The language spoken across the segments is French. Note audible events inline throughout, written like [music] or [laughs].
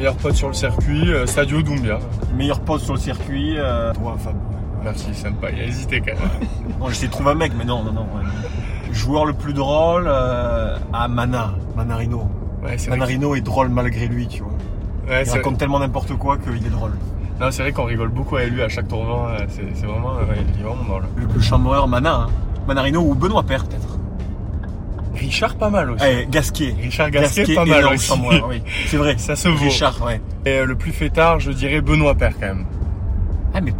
Meilleur pote sur le circuit, euh, Sadio Doumbia. Meilleur poste sur le circuit. Euh... Toi, Fab. Merci, sympa. Il a hésité quand même. [laughs] Bon, j'essaie de trouver un mec, mais non, non, non. ouais. Joueur le plus drôle, euh... ah, Mana. Manarino. Ouais, c'est vrai. Manarino est drôle malgré lui, tu vois. que- ouais, Il c'est raconte tellement n'importe quoi qu'il est drôle. Non, c'est vrai qu'on rigole beaucoup avec lui à chaque tournoi. euh, C'est c'est vraiment, il est vraiment drôle. Le plus chambreur, Mana. hein. Manarino ou Benoît Père, peut-être. Richard, pas mal aussi. Eh, Gasquet. Richard Gasquet, pas mal aussi. oui. C'est vrai. Ça se vaut. Richard, ouais. Et euh, le plus fêtard, je dirais Benoît Père quand même. Ah, mais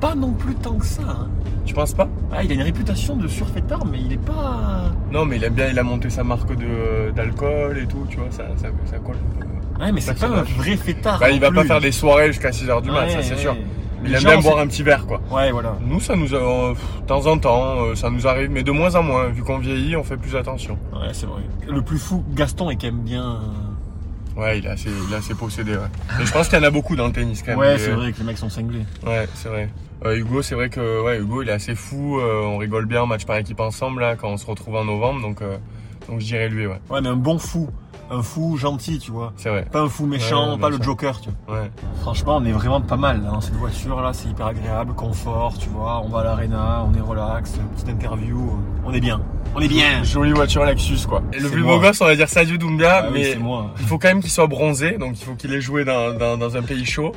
pas non plus tant que ça. hein. Tu penses pas? Ah, il a une réputation de surfêtard, mais il est pas. Non, mais il aime bien, il a monté sa marque de d'alcool et tout, tu vois, ça, ça, ça colle. Ouais, mais c'est pas un vrai fêtard. Bah, il va pas faire des soirées jusqu'à 6h du mat, Ouais, ça c'est ouais. sûr. Il aime bien boire un petit verre, quoi. Ouais, voilà. Nous, ça nous a, euh, de temps en temps, euh, ça nous arrive, mais de moins en moins. Vu qu'on vieillit, on fait plus attention. Ouais, c'est vrai. Le plus fou, Gaston est quand même bien. euh, Ouais, il est assez, il est assez possédé, ouais. [laughs] Mais je pense qu'il y en a beaucoup dans le tennis, quand même. Ouais, c'est vrai que les mecs sont cinglés. Ouais, c'est vrai. Euh, Hugo, c'est vrai que, ouais, Hugo, il est assez fou. euh, on rigole bien en match par équipe ensemble, là, quand on se retrouve en novembre. Donc, euh, donc je dirais lui, ouais. Ouais, mais un bon fou. Un fou gentil, tu vois. C'est vrai. Pas un fou méchant, Ouais, pas le. Joker, tu vois. Ouais. Franchement, on est vraiment pas mal dans cette voiture là, c'est hyper agréable, confort, tu vois. On va à l'arena, on est relax, petite interview, on est bien. On est bien. Jolie voiture Lexus, quoi. Et le plus beau gosse, on va dire Sadio Doumbia, Ah mais moi. il faut quand même qu'il soit bronzé. Donc, il faut qu'il ait joué dans, dans, dans un pays chaud.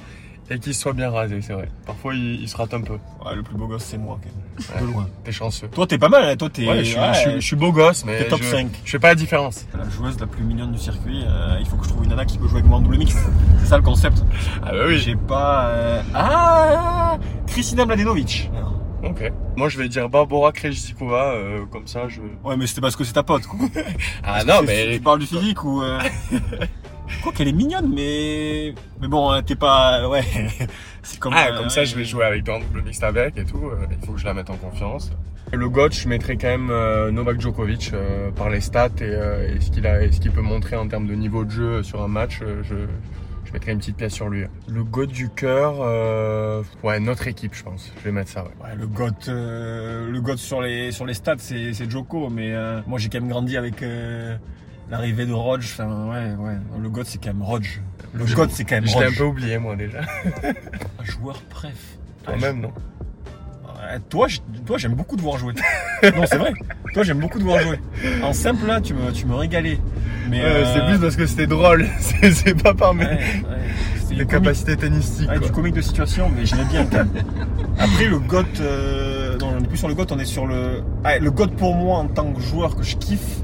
Et qu'il soit bien rasé, c'est vrai. Parfois, il, il se rate un peu. Ouais, le plus beau gosse, c'est moi, quand même. Ouais. De loin. T'es chanceux. Toi, t'es pas mal, hein. toi, t'es. Ouais, je suis, ouais, je suis- je suis beau gosse, mais T'es top je, 5. je fais pas la différence. La joueuse la plus mignonne du circuit, euh, il faut que je trouve une nana qui peut jouer avec moi en double mix. C'est ça le concept. Ah bah oui. J'ai pas. euh, Ah Kristina Mladenovic. Ok. Moi, je vais dire Barbara Krejcikova, euh, comme ça, je... Ouais, mais c'était parce que c'est ta pote, quoi. [laughs] Ah Tu sais, Tu parles du physique ou. [laughs] euh, Quoi qu'elle est mignonne, mais. Mais bon, hein, t'es pas. Ouais. [laughs] C'est comme. Ah, euh, comme ça, ouais. je vais jouer avec double mixte avec et tout. euh, il faut que je la mette en confiance. Le GOAT, je mettrais quand même euh, Novak Djokovic euh, par les stats et, euh, et ce qu'il a, et ce qu'il peut montrer en termes de niveau de jeu sur un match. euh, je, je mettrais une petite pièce sur lui. Le GOAT du cœur, euh, ouais, notre équipe, je pense. Je vais mettre ça. Ouais. Ouais, le GOAT, euh, le GOAT sur les, sur les stats, c'est, c'est Joko, mais euh, moi j'ai quand même grandi avec euh, l'arrivée de Rodge. Enfin, ouais, ouais. Le GOAT, c'est quand même Rodge. Le Je- GOAT, c'est quand même Je l'ai un Rodge. peu oublié, moi, déjà. Un joueur préf. Toi-même, non Ouais, toi, toi, j'aime beaucoup te voir jouer. [laughs] non, c'est vrai. Toi, j'aime beaucoup te voir jouer. En simple, là, tu me, tu me régalais. Mais Euh, euh, C'est plus parce que c'était drôle. [laughs] C'est c'est pas par mes ouais, les capacités tennistiques. ouais, du comique de situation, mais j'aimais bien quand même. Après, le GOAT, euh, non, on est plus sur le GOAT, on est sur le. Ah, le GOAT pour moi, en tant que joueur que je kiffe,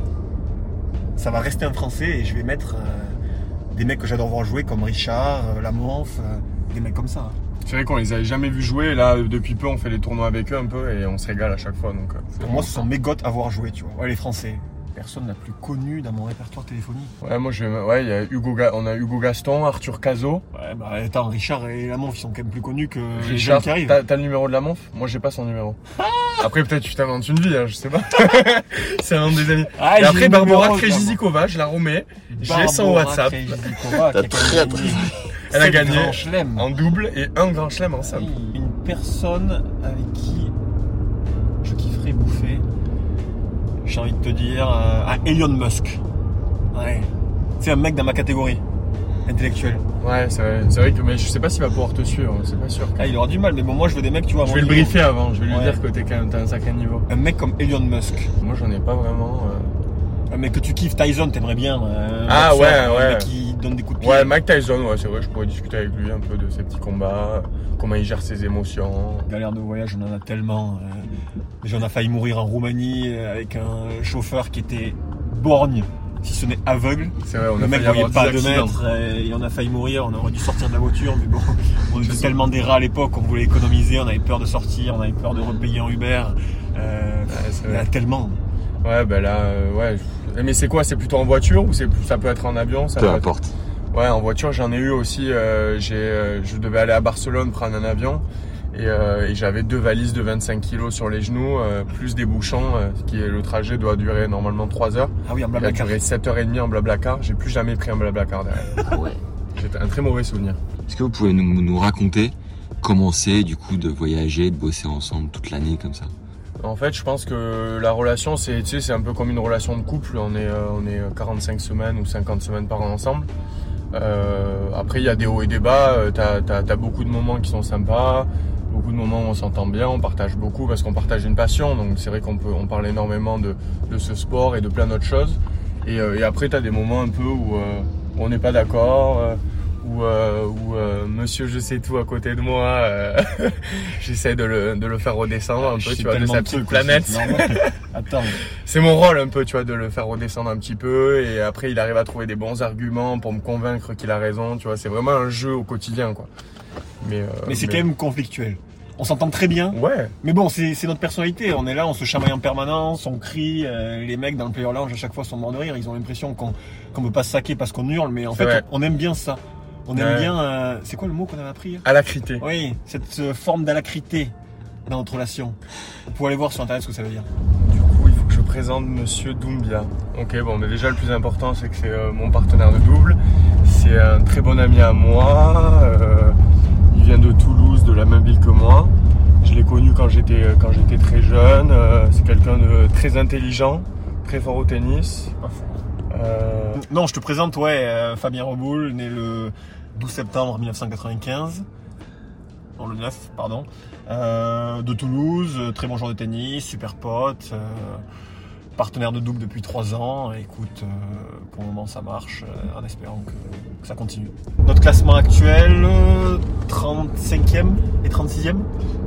ça va rester un français et je vais mettre euh, des mecs que j'adore voir jouer comme Richard, euh, Lamonf, euh, des mecs comme ça. C'est vrai qu'on les avait jamais vus jouer. Là, depuis peu, on fait les tournois avec eux un peu et on se régale à chaque fois. Donc, euh, Pour moi, ce sont mes GOAT à voir jouer, tu vois. Ouais, les français. Personne n'a plus connu dans mon répertoire téléphonique. Ouais, moi, je, ouais, il y a Hugo, Ga- on a Hugo Gaston, Arthur Cazot. Ouais, bah attends, Richard et Lamonf, ils sont quand même plus connus que les Richard, qui arrivent. t'as, t'as le numéro de la Monf Moi, j'ai pas son numéro. Après, peut-être tu t'inventes une vie, hein, je sais pas. [laughs] c'est un des amis. Ah, et j'ai après, Barbara Krejcikova, je la remets. Je l'ai son WhatsApp. Elle a gagné en double et un grand chelem en simple. Une personne avec qui je kifferais bouffer, j'ai envie de te dire, euh, ah, Elon Musk. Ouais. C'est un mec dans ma catégorie intellectuelle. Ouais, c'est vrai, c'est vrai que mais je sais pas s'il va pouvoir te suivre, c'est pas sûr. Ah, il aura du mal, mais bon, moi je veux des mecs, tu vois. Je vais le niveau. briefer avant, je vais lui Ouais. dire que t'es quand même, t'as un sacré niveau. Un mec comme Elon Musk. Moi, j'en ai pas vraiment. euh, Un mec que tu kiffes, Tyson, t'aimerais bien. euh, Ah, boxeur, ouais, Un ouais. mec qui donne des coups de pied. Ouais, Mike Tyson, ouais, c'est vrai, je pourrais discuter avec lui un peu de ses petits combats, comment il gère ses émotions. Galère de voyage, on en a tellement. euh. Déjà, on a failli mourir en Roumanie euh, avec un chauffeur qui était borgne, si ce n'est aveugle. C'est vrai, on Le a mec voyait pas de mètres et on a failli mourir. On aurait dû sortir de la voiture, mais bon, on était tellement des rats à l'époque, on voulait économiser, on avait peur de sortir, on avait peur de repayer en Uber. Euh, Ouais, c'est il y en a vrai. tellement. Ouais, ben là, euh, ouais. Mais c'est quoi C'est plutôt en voiture ou c'est ça peut être en avion ça Peu peut être- importe. Ouais, en voiture, j'en ai eu aussi. euh, j'ai, euh, je devais aller à Barcelone prendre un avion et, euh, et j'avais deux valises de 25 kilos sur les genoux, euh, plus des bouchons. euh, ce qui est, le trajet doit durer normalement 3 heures. Ah oui, en Il a blablacar. duré 7h30 en blablacar. J'ai plus jamais pris un blablacar derrière. [laughs] Ah ouais. C'était un très mauvais souvenir. Est-ce que vous pouvez nous, nous raconter comment c'est du coup de voyager, de bosser ensemble toute l'année comme ça? En fait, je pense que la relation, c'est, tu sais, c'est un peu comme une relation de couple. On est, euh, on est 45 semaines ou 50 semaines par an ensemble. Euh, après, il y a des hauts et des bas. Euh, T'as, t'as, t'as beaucoup de moments qui sont sympas, beaucoup de moments où on s'entend bien, on partage beaucoup parce qu'on partage une passion. Donc c'est vrai qu'on peut, on parle énormément de, ce sport et de plein d'autres choses. Et, euh, après, t'as des moments un peu où, euh, où on n'est pas d'accord. Où, euh, euh, monsieur je sais tout à côté de moi, euh, [laughs] j'essaie de le, de le faire redescendre un Je peu, tu vois, de sa petite planète. c'est normal. [laughs] Attends, C'est mon rôle un peu, tu vois, de le faire redescendre un petit peu et après il arrive à trouver des bons arguments pour me convaincre qu'il a raison, tu vois, c'est vraiment un jeu au quotidien quoi. Mais, mais c'est quand même conflictuel. On s'entend très bien, Ouais, mais bon, c'est notre personnalité. On est là, on se chamaille en permanence, on crie. euh, les mecs dans le player lounge à chaque fois sont morts de rire. Ils ont l'impression qu'on qu'on veut pas se saquer parce qu'on hurle, mais en fait, vrai. on aime bien ça. On aime Ouais. bien. euh, c'est quoi le mot qu'on avait appris? Hier à la crité. Oui, cette euh, forme d'alacrité dans notre relation. Vous pouvez aller voir sur internet ce que ça veut dire. Du coup, il faut que je présente monsieur Doumbia. Ok, bon, mais déjà le plus important c'est que c'est euh, mon partenaire de double. C'est un très bon ami à moi. il vient de Toulouse, de la même ville que moi. Je l'ai connu quand j'étais quand j'étais très jeune. c'est quelqu'un de très intelligent, très fort au tennis. Pas faux. Euh, Non, je te présente, ouais, euh, Fabien Reboul, né le 12 septembre 1995. Non, le 9, pardon. Euh, de Toulouse, très bon joueur de tennis, super pote, euh, partenaire de double depuis 3 ans. Écoute, pour le moment ça marche, en espérant que, que ça continue. Notre classement actuel, euh, 35e et 36e.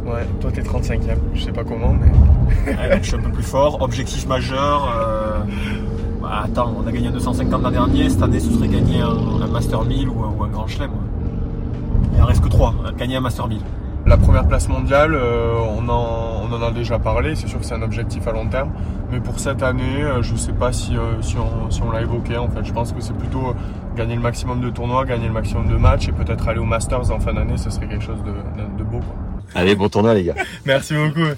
ouais, toi t'es 35e, je sais pas comment, mais. Ouais, donc je suis un peu plus fort. Objectif majeur. Attends, on a gagné un 250 l'an dernier. Cette année, ce serait gagner un, un Master 1000 ou un, ou un Grand Chelem. Il en reste que 3. Gagner un Master 1000. La première place mondiale, euh, on, en, on en a déjà parlé, c'est sûr que c'est un objectif à long terme. Mais pour cette année, euh, je ne sais pas si, euh, si on, si on l'a évoqué. En fait, je pense que c'est plutôt gagner le maximum de tournois, gagner le maximum de matchs et peut-être aller au Masters en fin d'année, ce serait quelque chose de, de- de beau. quoi. Allez, bon tournoi les gars. [laughs] Merci beaucoup.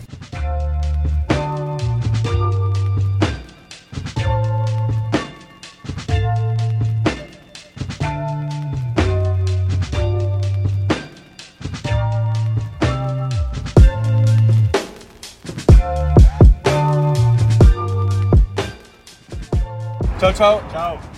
Tchau. Tchau.